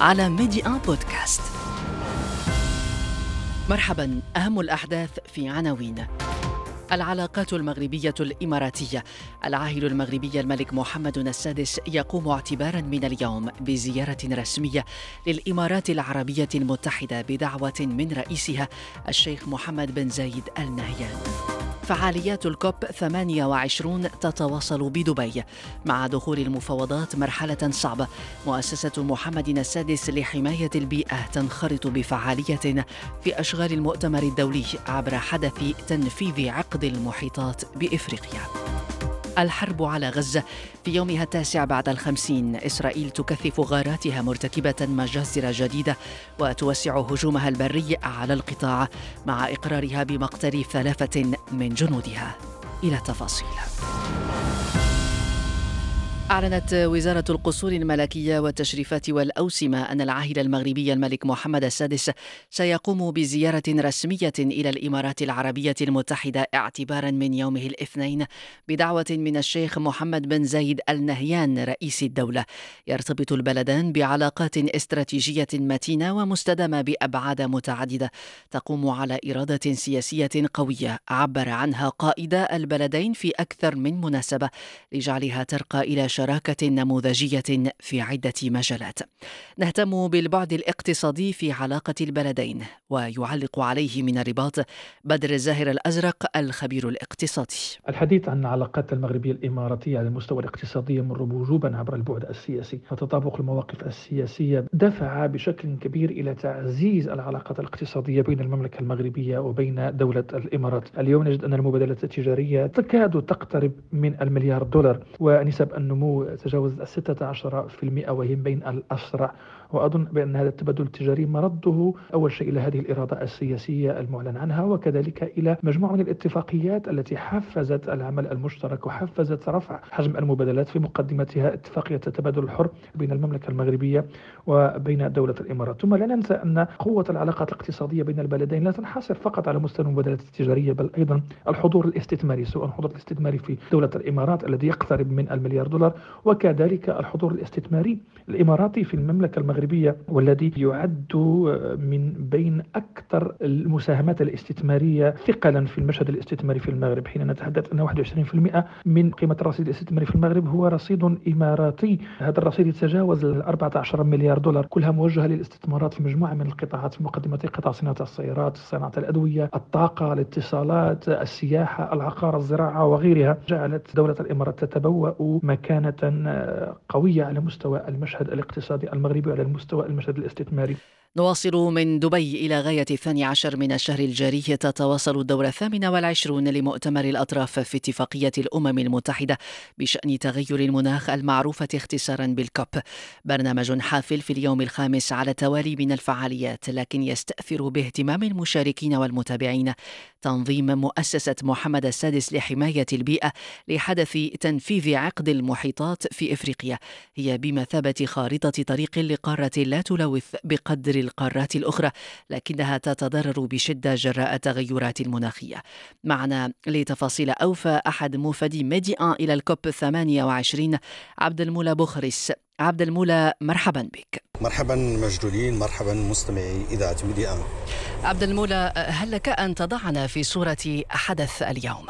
على ميدي ان بودكاست. مرحبا أهم الأحداث في عناوين. العلاقات المغربية الإماراتية. العاهل المغربي الملك محمد السادس يقوم اعتبارا من اليوم بزيارة رسمية للإمارات العربية المتحدة بدعوة من رئيسها الشيخ محمد بن زايد آل نهيان فعاليات الكوب 28 تتواصل بدبي مع دخول المفاوضات مرحلة صعبة. مؤسسة محمد السادس لحماية البيئة تنخرط بفعالية في أشغال المؤتمر الدولي عبر حدث تنفيذ عقد المحيطات بإفريقيا. الحرب على غزة. في يومها التاسع بعد الخمسين إسرائيل تكثف غاراتها مرتكبة مجازر جديدة وتوسع هجومها البري على القطاع مع إقرارها بمقتل ثلاثة من جنودها. إلى تفاصيل. أعلنت وزارة القصور الملكية والتشريفات والأوسمة أن العاهل المغربي الملك محمد السادس سيقوم بزيارة رسمية إلى الإمارات العربية المتحدة اعتبارا من يومه الاثنين بدعوة من الشيخ محمد بن زايد آل نهيان رئيس الدولة. يرتبط البلدان بعلاقات استراتيجية متينة ومستدامة بأبعاد متعددة. تقوم على إرادة سياسية قوية. عبر عنها قائدا البلدين في أكثر من مناسبة. لجعلها ترقى إلى شراكة نموذجية في عدة مجالات. نهتم بالبعد الاقتصادي في علاقة البلدين ويعلق عليه من الرباط بدر الزاهر الأزرق الخبير الاقتصادي. الحديث عن العلاقات المغربية الإماراتية على المستوى الاقتصادي يمر بوجوبا عبر البعد السياسي فتطابق المواقف السياسية دفع بشكل كبير إلى تعزيز العلاقات الاقتصادية بين المملكة المغربية وبين دولة الإمارات اليوم نجد أن المبادلات التجارية تكاد تقترب من المليار دولار ونسب النمو تجاوز 16% وهي بين الأسرع وأظن بأن هذا التبادل التجاري مرده أول شيء إلى هذه الإرادة السياسية المعلن عنها وكذلك إلى مجموعة من الاتفاقيات التي حفزت العمل المشترك وحفزت رفع حجم المبادلات في مقدمتها اتفاقية التبادل الحر بين المملكة المغربية وبين دولة الإمارات. ثم لا ننسى أن قوة العلاقات الاقتصادية بين البلدين لا تنحصر فقط على مستوى المبادلات التجارية بل أيضا الحضور الاستثماري سواء الحضور الاستثماري في دولة الإمارات الذي يقترب من المليار دولار وكذلك الحضور الاستثماري الإماراتي في المملكة المغربية. والذي يعد من بين أكثر المساهمات الاستثمارية ثقلا في المشهد الاستثماري في المغرب. حين نتحدث أن 21% من قيمة الرصيد الاستثماري في المغرب هو رصيد إماراتي. هذا الرصيد يتجاوز 14 مليار دولار كلها موجهة للاستثمارات في مجموعة من القطاعات في مقدمة قطاع صناعة السيارات صناعة الأدوية الطاقة الاتصالات السياحة العقار الزراعة وغيرها. جعلت دولة الإمارات تتبوأ مكانة قوية على مستوى المشهد الاقتصادي المغربي وعلى مستوى المشهد الاستثماري. نواصل من دبي إلى غاية الثاني عشر من الشهر الجاري. تتواصل الدورة الثامنة والعشرون لمؤتمر الأطراف في اتفاقية الأمم المتحدة بشأن تغير المناخ المعروفة اختصارا بالكوب. برنامج حافل في اليوم الخامس على التوالي من الفعاليات لكن يستأثر باهتمام المشاركين والمتابعين. تنظيم مؤسسة محمد السادس لحماية البيئة لحدث تنفيذ عقد المحيطات في إفريقيا. هي بمثابة خارطة طريق لقارة لا تلوث بقدر القارات الأخرى لكنها تتضرر بشدة جراء التغيرات المناخية. معنا لتفاصيل أوفى أحد موفدي ميدي آن إلى الكوب 28 عبد المولى بخرس عبد المولى مرحبا بك. مرحبا مجدولين مرحبا مستمعي إذاعة ميدي آن عبد المولى هل لك أن تضعنا في صورة حدث اليوم؟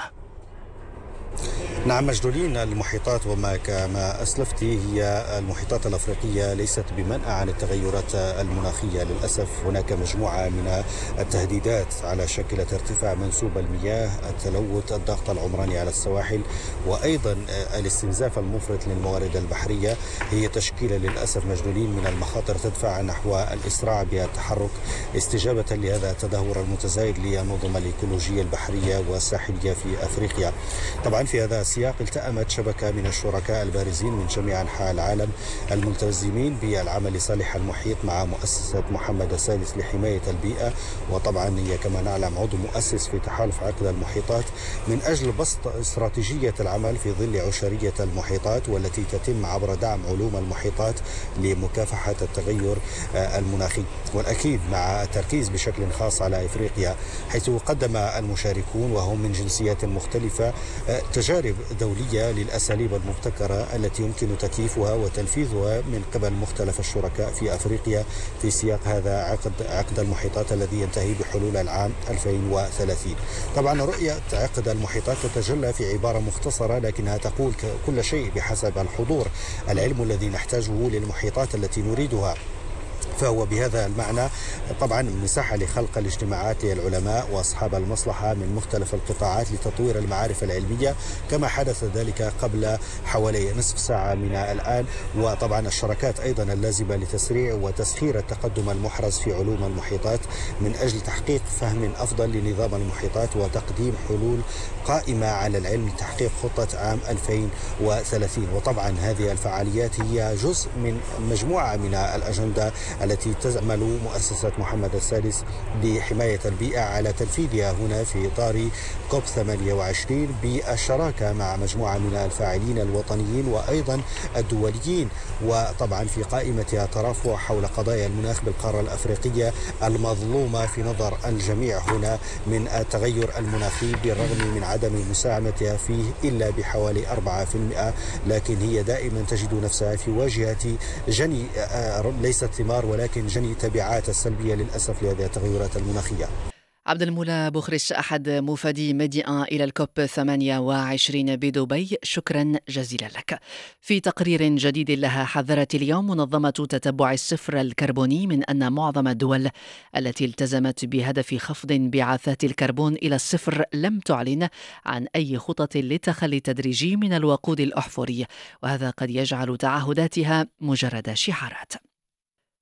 نعم مجدولين المحيطات وما كما أسلفت هي المحيطات الأفريقية ليست بمنأى عن التغيرات المناخية. للأسف هناك مجموعة من التهديدات على شكلة ارتفاع منسوب المياه التلوث الضغط العمراني على السواحل وأيضا الاستنزاف المفرط للموارد البحرية. هي تشكيلة للأسف مجدولين من المخاطر تدفع نحو الإسراع بالتحرك استجابة لهذا التدهور المتزايد للنظم الإيكولوجية البحرية والساحلية في أفريقيا. طبعا في هذا السياق التأمت شبكة من الشركاء البارزين من جميع أنحاء العالم الملتزمين بالعمل لصالح المحيط مع مؤسسة محمد السادس لحماية البيئة. وطبعا هي كما نعلم عضو مؤسس في تحالف عقد المحيطات من أجل بسط استراتيجية العمل في ظل عشرية المحيطات والتي تتم عبر دعم علوم المحيطات لمكافحة التغير آه، المناخي. والأكيد مع التركيز بشكل خاص على إفريقيا حيث قدم المشاركون وهم من جنسيات مختلفة آه، تجارب دولية للأساليب المبتكرة التي يمكن تكييفها وتنفيذها من قبل مختلف الشركاء في أفريقيا في سياق هذا عقد عقد المحيطات الذي ينتهي بحلول العام 2030 طبعا رؤية عقد المحيطات تتجلى في عبارة مختصرة لكنها تقول كل شيء بحسب الحضور. العلم الذي نحتاجه للمحيطات التي نريدها. فهو بهذا المعنى. طبعا مساحة لخلق الاجتماعات للعلماء وأصحاب المصلحة من مختلف القطاعات لتطوير المعارف العلمية كما حدث ذلك قبل حوالي نصف ساعة من الآن. وطبعا الشركات أيضا اللازمة لتسريع وتسخير التقدم المحرز في علوم المحيطات من أجل تحقيق فهم أفضل لنظام المحيطات وتقديم حلول قائمة على العلم لتحقيق خطة عام 2030 وطبعا هذه الفعاليات هي جزء من مجموعة من الأجندة التي تعمل مؤسسة محمد السادس لحماية البيئة على تنفيذها هنا في إطار كوب 28 بالشراكة مع مجموعة من الفاعلين الوطنيين وأيضا الدوليين وطبعا في قائمتها ترافع حول قضايا المناخ بالقارة الأفريقية المظلومة في نظر الجميع هنا من التغير المناخي بالرغم من عدم مساهمتها فيه إلا بحوالي 4% لكن هي دائما تجد نفسها في واجهة جني آه، ليست ثمار ولكن جني التبعات السلبية للأسف لهذه التغيرات المناخية. عبد المولى بخرش أحد موفدي ميدي آن إلى الكوب 28 بدبي. شكرا جزيلا لك. في تقرير جديد لها حذرت اليوم منظمة تتبع الصفر الكربوني من أن معظم الدول التي التزمت بهدف خفض انبعاثات الكربون إلى الصفر لم تعلن عن أي خطط للتخلي التدريجي من الوقود الأحفوري وهذا قد يجعل تعهداتها مجرد شعارات.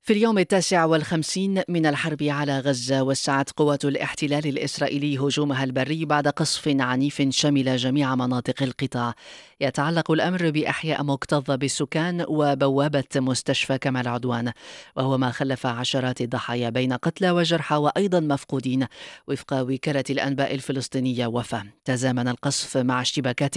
في اليوم التاسع والخمسين من الحرب على غزة وسعت قوات الاحتلال الإسرائيلي هجومها البري بعد قصف عنيف شمل جميع مناطق القطاع. يتعلق الأمر بأحياء مكتظة بالسكان وبوابة مستشفى كمال عدوان وهو ما خلف عشرات الضحايا بين قتلى وجرحى وأيضا مفقودين وفق وكالة الأنباء الفلسطينية وفا تزامن القصف مع اشتباكات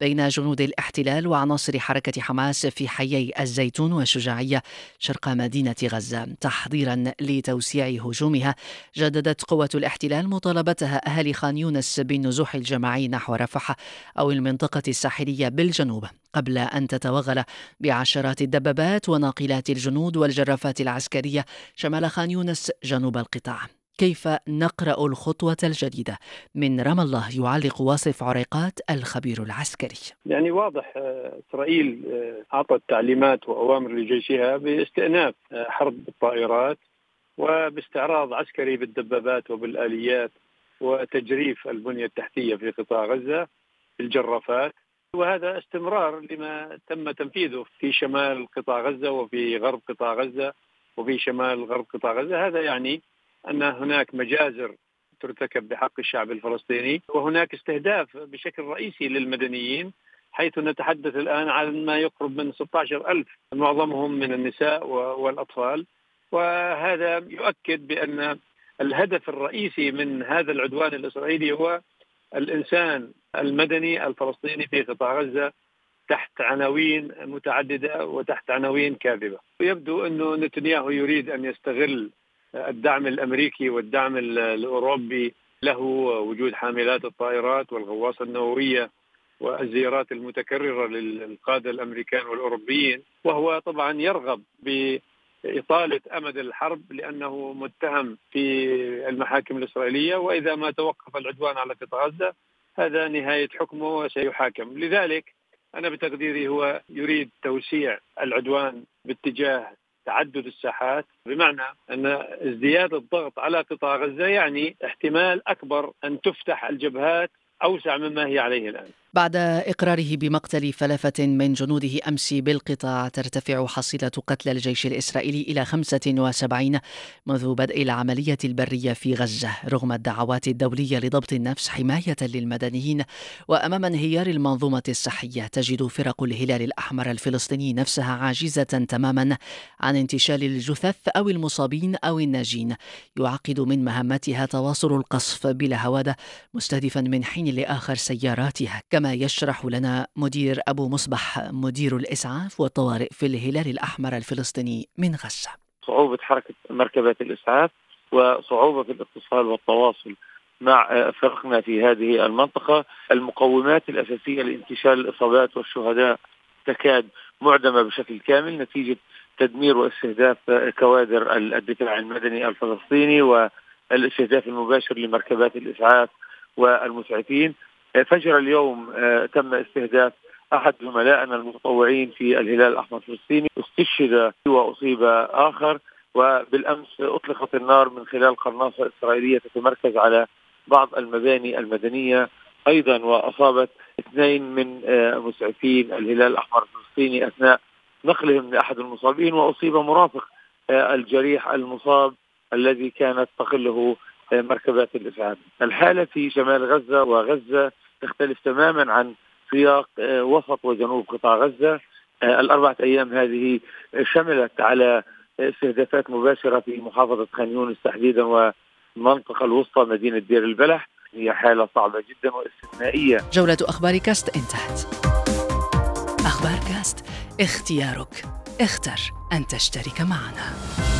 بين جنود الاحتلال وعناصر حركة حماس في حيي الزيتون والشجاعية شرق مدينة غزة. تحضيرا لتوسيع هجومها جددت قوة الاحتلال مطالبتها أهالي خان يونس بالنزوح الجماعي نحو رفح أو المنطقة الساحلية بالجنوب قبل أن تتوغل بعشرات الدبابات وناقلات الجنود والجرافات العسكرية. شمال خان يونس جنوب القطاع. كيف نقرأ الخطوة الجديدة؟ من رام الله يعلق واصف عريقات الخبير العسكري. يعني واضح آه، إسرائيل آه، أعطت تعليمات وأوامر لجيشها باستئناف آه، حرب الطائرات وباستعراض عسكري بالدبابات وبالآليات وتجريف البنية التحتية في قطاع غزة الجرافات وهذا استمرار لما تم تنفيذه في شمال قطاع غزة وفي غرب قطاع غزة وفي شمال غرب قطاع غزة. هذا يعني أن هناك مجازر ترتكب بحق الشعب الفلسطيني وهناك استهداف بشكل رئيسي للمدنيين حيث نتحدث الآن عن ما يقرب من 16 ألف معظمهم من النساء والأطفال. وهذا يؤكد بأن الهدف الرئيسي من هذا العدوان الإسرائيلي هو الإنسان المدني الفلسطيني في قطاع غزة تحت عناوين متعددة وتحت عناوين كاذبة. ويبدو أنه نتنياهو يريد أن يستغل الدعم الأمريكي والدعم الأوروبي له وجود حاملات الطائرات والغواصة النووية والزيارات المتكررة للقادة الأمريكان والأوروبيين وهو طبعا يرغب بإطالة أمد الحرب لأنه متهم في المحاكم الإسرائيلية وإذا ما توقف العدوان على قطاع غزة هذا نهاية حكمه وسيحاكم لذلك أنا بتقديري هو يريد توسيع العدوان باتجاه تعدد الساحات بمعنى أن ازدياد الضغط على قطاع غزة يعني احتمال أكبر أن تفتح الجبهات أوسع مما هي عليه الآن. بعد إقراره بمقتل ثلاثة من جنوده أمس بالقطاع ترتفع حصيلة قتلى الجيش الإسرائيلي إلى 75 منذ بدء العملية البرية في غزة. رغم الدعوات الدولية لضبط النفس حماية للمدنيين وأمام انهيار المنظومة الصحية تجد فرق الهلال الأحمر الفلسطيني نفسها عاجزة تماما عن انتشال الجثث أو المصابين أو الناجين. يعقد من مهمتها تواصل القصف بلا هوادة مستهدفا من حين لآخر سياراتها. كما يشرح لنا مدير أبو مصبح مدير الإسعاف والطوارئ في الهلال الأحمر الفلسطيني من غزة. صعوبة حركة مركبات الإسعاف وصعوبة في الاتصال والتواصل مع فرقنا في هذه المنطقة. المقومات الأساسية لانتشال الإصابات والشهداء تكاد معدمة بشكل كامل نتيجة تدمير واستهداف كوادر الدفاع المدني الفلسطيني والإستهداف المباشر لمركبات الإسعاف والمسعفين. فجر اليوم آه، تم استهداف أحد زملائنا المتطوعين في الهلال الأحمر الفلسطيني استشهد وأصيب آخر وبالأمس أطلقت النار من خلال قناصة إسرائيلية تتمركز على بعض المباني المدنية. أيضا وأصابت اثنين من آه، مسعفين الهلال الأحمر الفلسطيني أثناء نقلهم لأحد المصابين وأصيب مرافق آه، الجريح المصاب الذي كانت تقله مركبات الاسعاف. الحالة في شمال غزة وغزة تختلف تماما عن سياق آه، وسط وجنوب قطاع غزة آه، الأربعة أيام هذه شملت على استهدافات مباشرة في محافظة خان يونس تحديدا والمنطقة الوسطى مدينة دير البلح هي حالة صعبة جدا واستثنائية. جولة أخبار كاست انتهت. أخبار كاست اختيارك اختر أن تشترك معنا.